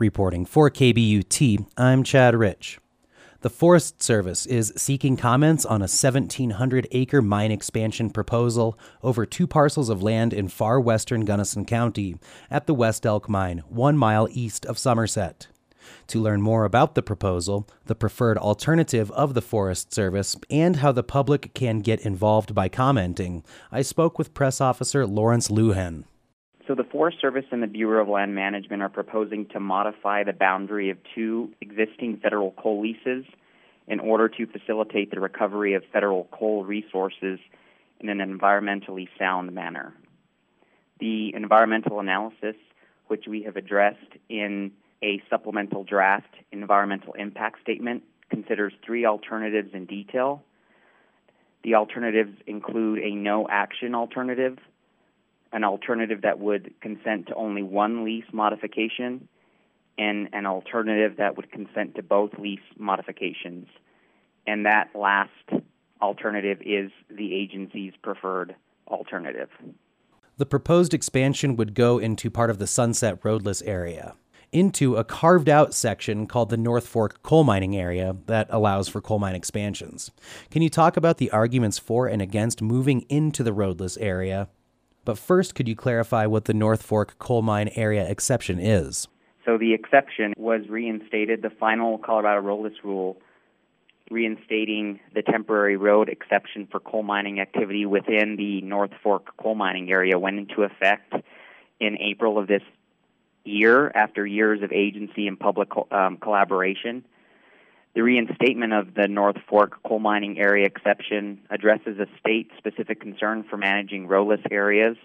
Reporting for KBUT, I'm Chad Rich. The Forest Service is seeking comments on a 1,700 acre mine expansion proposal over two parcels of land in far western Gunnison County at the West Elk Mine, one mile east of Somerset. To learn more about the proposal, the preferred alternative of the Forest Service, and how the public can get involved by commenting, I spoke with Press Officer Lawrence Lujan. So the Forest Service and the Bureau of Land Management are proposing to modify the boundary of two existing federal coal leases in order to facilitate the recovery of federal coal resources in an environmentally sound manner. The environmental analysis, which we have addressed in a supplemental draft environmental impact statement, considers three alternatives in detail. The alternatives include a no action alternative, an alternative that would consent to only one lease modification, and an alternative that would consent to both lease modifications. And that last alternative is the agency's preferred alternative. The proposed expansion would go into part of the Sunset Roadless area, into a carved out section called the North Fork Coal Mining Area that allows for coal mine expansions. Can you talk about the arguments for and against moving into the roadless area but first, could you clarify what the North Fork coal mine area exception is? So the exception was reinstated, the final Colorado roadless rule, reinstating the temporary road exception for coal mining activity within the North Fork coal mining area went into effect in April of this year after years of agency and public um, collaboration. The reinstatement of the North Fork coal mining area exception addresses a state specific concern for managing roadless areas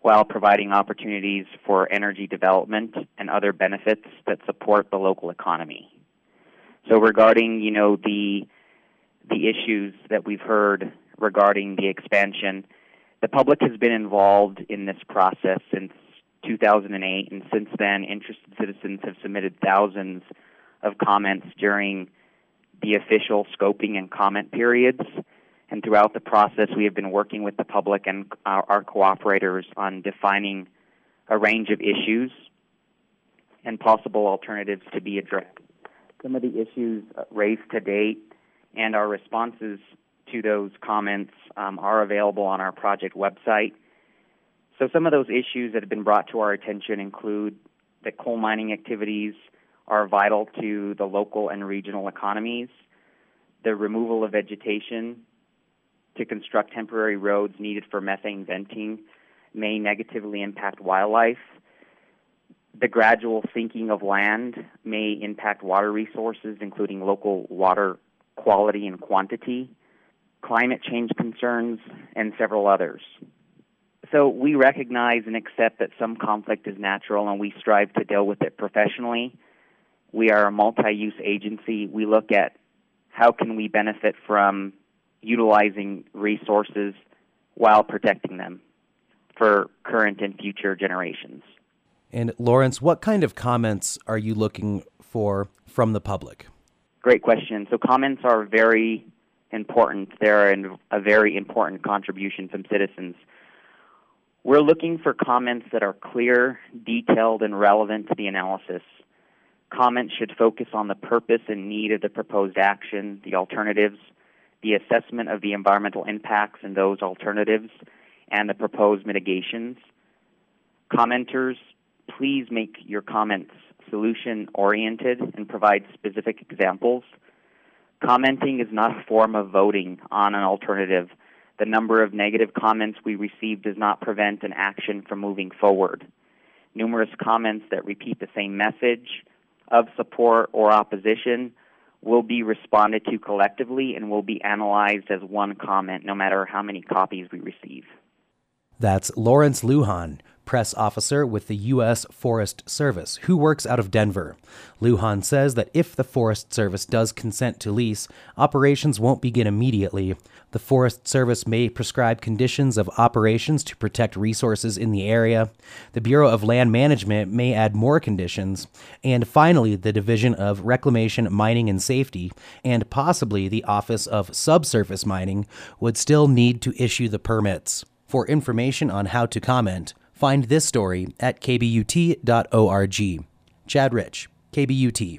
while providing opportunities for energy development and other benefits that support the local economy. So regarding, you know, the the issues that we've heard regarding the expansion, the public has been involved in this process since 2008 and since then interested citizens have submitted thousands of comments during the official scoping and comment periods. And throughout the process, we have been working with the public and our, our cooperators on defining a range of issues and possible alternatives to be addressed. Some of the issues raised to date and our responses to those comments um, are available on our project website. So, some of those issues that have been brought to our attention include that coal mining activities are vital to the local and regional economies. The removal of vegetation to construct temporary roads needed for methane venting may negatively impact wildlife. The gradual sinking of land may impact water resources, including local water quality and quantity, climate change concerns, and several others. So we recognize and accept that some conflict is natural and we strive to deal with it professionally we are a multi-use agency. We look at how can we benefit from utilizing resources while protecting them for current and future generations. And Lawrence, what kind of comments are you looking for from the public? Great question. So comments are very important. They're a very important contribution from citizens. We're looking for comments that are clear, detailed, and relevant to the analysis. Comments should focus on the purpose and need of the proposed action, the alternatives, the assessment of the environmental impacts and those alternatives, and the proposed mitigations. Commenters, please make your comments solution oriented and provide specific examples. Commenting is not a form of voting on an alternative. The number of negative comments we receive does not prevent an action from moving forward. Numerous comments that repeat the same message of support or opposition will be responded to collectively and will be analyzed as one comment no matter how many copies we receive. That's Lawrence Lujan, press officer with the U.S. Forest Service, who works out of Denver. Lujan says that if the Forest Service does consent to lease, operations won't begin immediately. The Forest Service may prescribe conditions of operations to protect resources in the area. The Bureau of Land Management may add more conditions. And finally, the Division of Reclamation, Mining, and Safety, and possibly the Office of Subsurface Mining, would still need to issue the permits. For information on how to comment, Find this story at kbut.org. Chad Rich, KBUT.